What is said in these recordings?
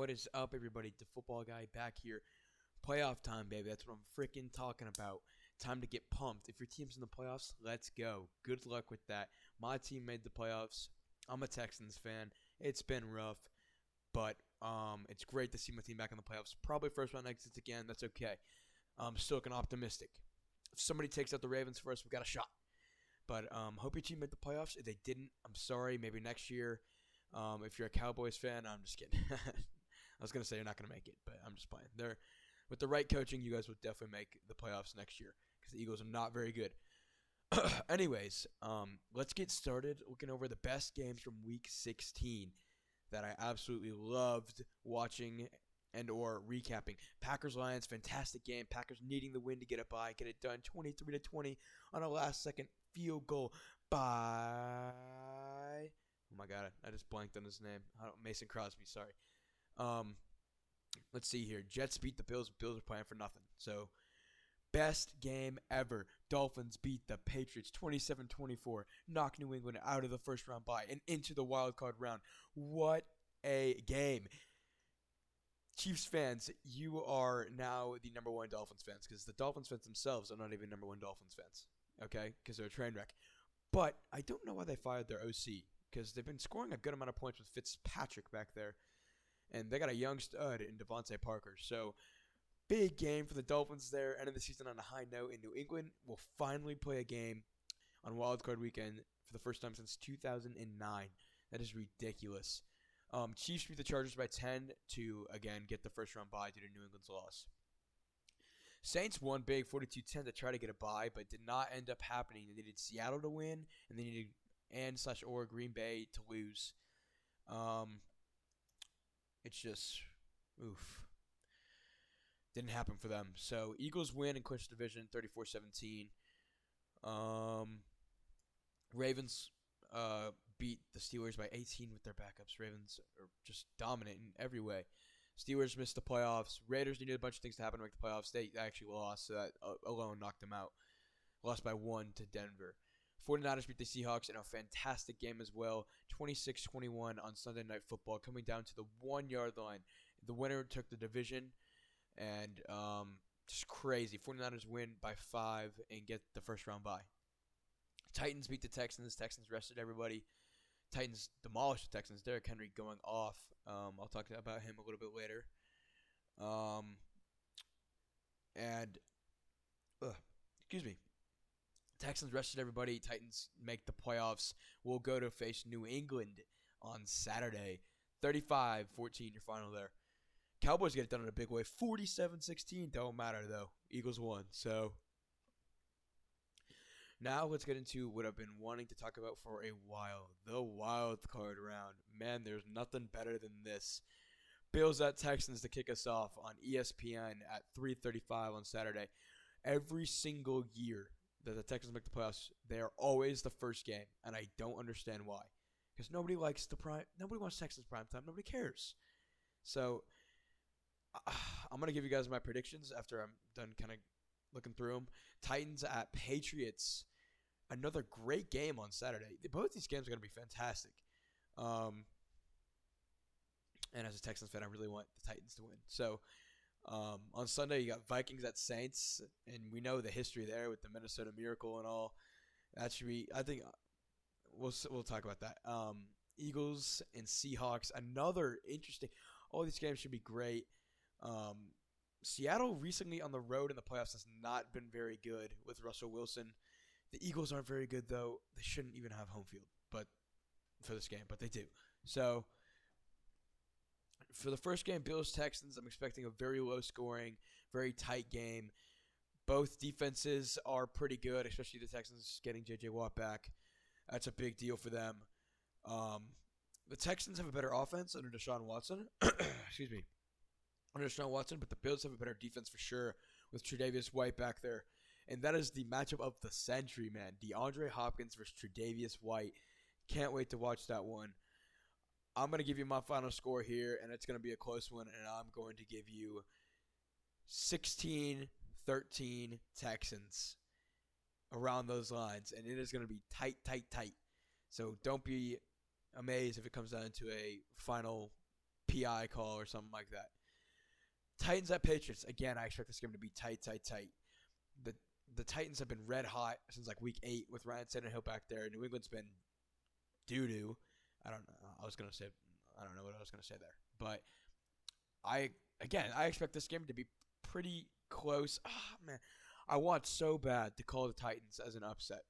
What is up, everybody? The football guy back here. Playoff time, baby. That's what I'm freaking talking about. Time to get pumped. If your team's in the playoffs, let's go. Good luck with that. My team made the playoffs. I'm a Texans fan. It's been rough, but um, it's great to see my team back in the playoffs. Probably first round exits again. That's okay. I'm still looking optimistic. If somebody takes out the Ravens us, we've got a shot. But um, hope your team made the playoffs. If they didn't, I'm sorry. Maybe next year. Um, if you're a Cowboys fan, I'm just kidding. I was gonna say you're not gonna make it, but I'm just playing. They're with the right coaching, you guys would definitely make the playoffs next year because the Eagles are not very good. Anyways, um, let's get started looking over the best games from Week 16 that I absolutely loved watching and or recapping. Packers Lions, fantastic game. Packers needing the win to get a bye, get it done, 23 to 20 on a last second field goal by. Oh my god, I just blanked on his name. Mason Crosby, sorry. Um, let's see here. Jets beat the Bills. Bills are playing for nothing. So, best game ever. Dolphins beat the Patriots 27 24. Knock New England out of the first round bye and into the wild card round. What a game. Chiefs fans, you are now the number one Dolphins fans because the Dolphins fans themselves are not even number one Dolphins fans. Okay? Because they're a train wreck. But I don't know why they fired their OC because they've been scoring a good amount of points with Fitzpatrick back there and they got a young stud in DeVante Parker. So big game for the Dolphins there. End of the season on a high note in New England. will finally play a game on Wild Card Weekend for the first time since 2009. That is ridiculous. Um, Chiefs beat the Chargers by 10 to again get the first round bye due to New England's loss. Saints won big 42-10 to try to get a bye, but did not end up happening. They needed Seattle to win, and they needed and slash or Green Bay to lose. Um, it's just oof. Didn't happen for them. So Eagles win and clinch division 34-17. Um, Ravens uh, beat the Steelers by 18 with their backups. Ravens are just dominant in every way. Steelers missed the playoffs. Raiders needed a bunch of things to happen to make the playoffs. They actually lost, so that uh, alone knocked them out. Lost by one to Denver. 49ers beat the Seahawks in a fantastic game as well. 26 21 on Sunday Night Football, coming down to the one yard line. The winner took the division, and um, just crazy. 49ers win by five and get the first round bye. Titans beat the Texans. Texans rested everybody. Titans demolished the Texans. Derrick Henry going off. Um, I'll talk about him a little bit later. Um, and, excuse me. Texans rested everybody. Titans make the playoffs. We'll go to face New England on Saturday. 35 14, your final there. Cowboys get it done in a big way. 47 16. Don't matter, though. Eagles won. So now let's get into what I've been wanting to talk about for a while the wild card round. Man, there's nothing better than this. Bills at Texans to kick us off on ESPN at 3:35 on Saturday. Every single year that the Texans make the playoffs, they are always the first game, and I don't understand why. Because nobody likes the prime. Nobody wants Texans prime time. Nobody cares. So uh, I'm gonna give you guys my predictions after I'm done, kind of looking through them. Titans at Patriots. Another great game on Saturday. Both these games are gonna be fantastic. Um, and as a Texans fan, I really want the Titans to win. So um, on Sunday, you got Vikings at Saints, and we know the history there with the Minnesota Miracle and all. That should be, I think, we'll we'll talk about that. Um, Eagles and Seahawks, another interesting. All these games should be great. Um, Seattle recently on the road in the playoffs has not been very good with Russell Wilson. The Eagles aren't very good though. They shouldn't even have home field, but for this game, but they do. So for the first game, Bills Texans, I'm expecting a very low scoring, very tight game. Both defenses are pretty good, especially the Texans getting J.J. Watt back. That's a big deal for them. Um, the Texans have a better offense under Deshaun Watson. Excuse me. Under Deshaun Watson, but the Bills have a better defense for sure with Tre'Davious White back there. And that is the matchup of the century, man. DeAndre Hopkins versus Tre'Davious White. Can't wait to watch that one. I'm going to give you my final score here, and it's going to be a close one, and I'm going to give you 16 13 Texans around those lines, and it is going to be tight, tight, tight. So don't be amazed if it comes down to a final PI call or something like that. Titans at Patriots. Again, I expect this game to be tight, tight, tight. The the Titans have been red hot since like week eight with Ryan Tannehill back there. New England's been doo doo. I don't know. I was gonna say I don't know what I was gonna say there, but I again I expect this game to be pretty close. Ah man, I want so bad to call the Titans as an upset.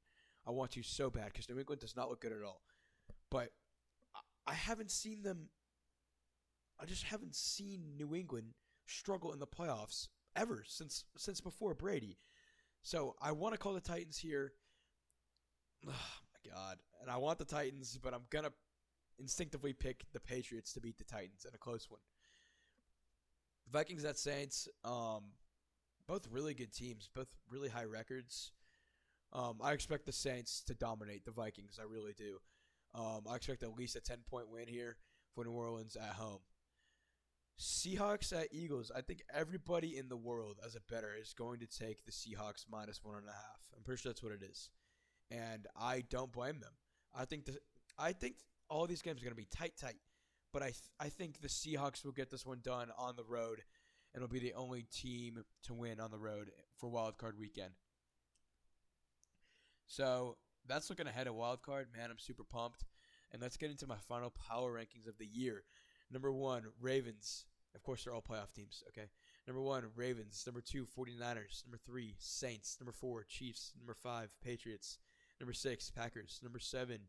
I want to so bad because New England does not look good at all. But I haven't seen them. I just haven't seen New England struggle in the playoffs ever since since before Brady. So I want to call the Titans here. Oh my god. And I want the Titans, but I'm gonna instinctively pick the Patriots to beat the Titans in a close one. Vikings at Saints, um, both really good teams, both really high records. Um, I expect the Saints to dominate the Vikings. I really do. Um, I expect at least a 10 point win here for New Orleans at home. Seahawks at Eagles. I think everybody in the world as a better is going to take the Seahawks minus one and a half. I'm pretty sure that's what it is, and I don't blame them. I think the I think all these games are going to be tight, tight, but I th- I think the Seahawks will get this one done on the road, and will be the only team to win on the road for Wild Card Weekend. So that's looking ahead of Wild Card. Man, I'm super pumped. And let's get into my final power rankings of the year. Number one, Ravens. Of course, they're all playoff teams, okay? Number one, Ravens. Number two, 49ers. Number three, Saints. Number four, Chiefs. Number five, Patriots. Number six, Packers. Number seven,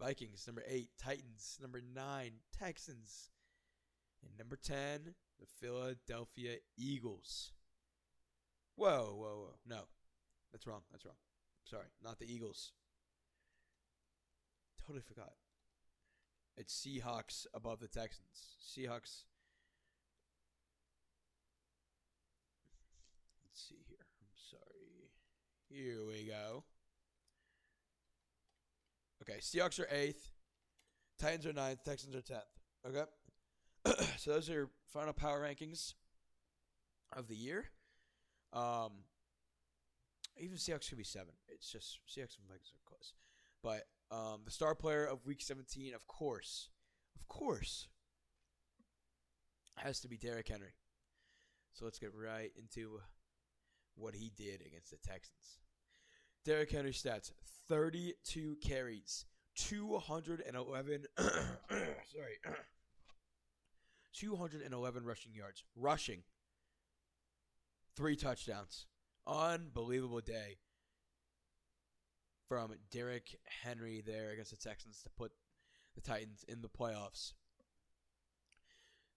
Vikings. Number eight, Titans. Number nine, Texans. And number 10, the Philadelphia Eagles. Whoa, whoa, whoa. No, that's wrong. That's wrong. Sorry, not the Eagles. Totally forgot. It's Seahawks above the Texans. Seahawks. Let's see here. I'm sorry. Here we go. Okay, Seahawks are eighth. Titans are ninth. Texans are tenth. Okay. so those are your final power rankings of the year. Um, even Seahawks could be seven. It's just Seahawks and Vikings are close. But um, the star player of Week 17, of course, of course, has to be Derrick Henry. So let's get right into what he did against the Texans. Derrick Henry stats: 32 carries, 211. sorry. 211 rushing yards. Rushing. Three touchdowns. Unbelievable day from Derrick Henry there against the Texans to put the Titans in the playoffs.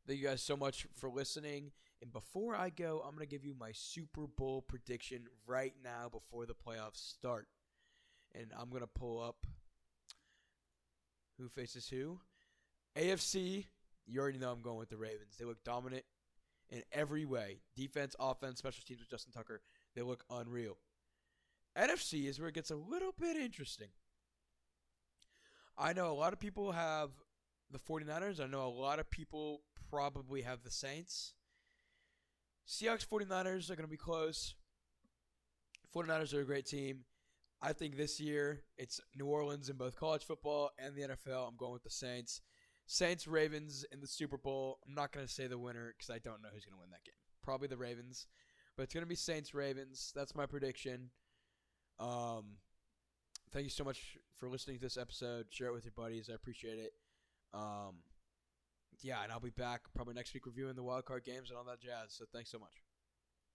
Thank you guys so much for listening. And before I go, I'm going to give you my Super Bowl prediction right now before the playoffs start. And I'm going to pull up who faces who. AFC, you already know I'm going with the Ravens. They look dominant in every way defense, offense, special teams with Justin Tucker. They look unreal. NFC is where it gets a little bit interesting. I know a lot of people have the 49ers. I know a lot of people probably have the Saints. Seahawks 49ers are going to be close. 49ers are a great team. I think this year it's New Orleans in both college football and the NFL. I'm going with the Saints. Saints Ravens in the Super Bowl. I'm not going to say the winner because I don't know who's going to win that game. Probably the Ravens. But it's going to be Saints Ravens. That's my prediction. Um, thank you so much for listening to this episode. Share it with your buddies. I appreciate it. Um, yeah, and I'll be back probably next week reviewing the wild card games and all that jazz. So thanks so much.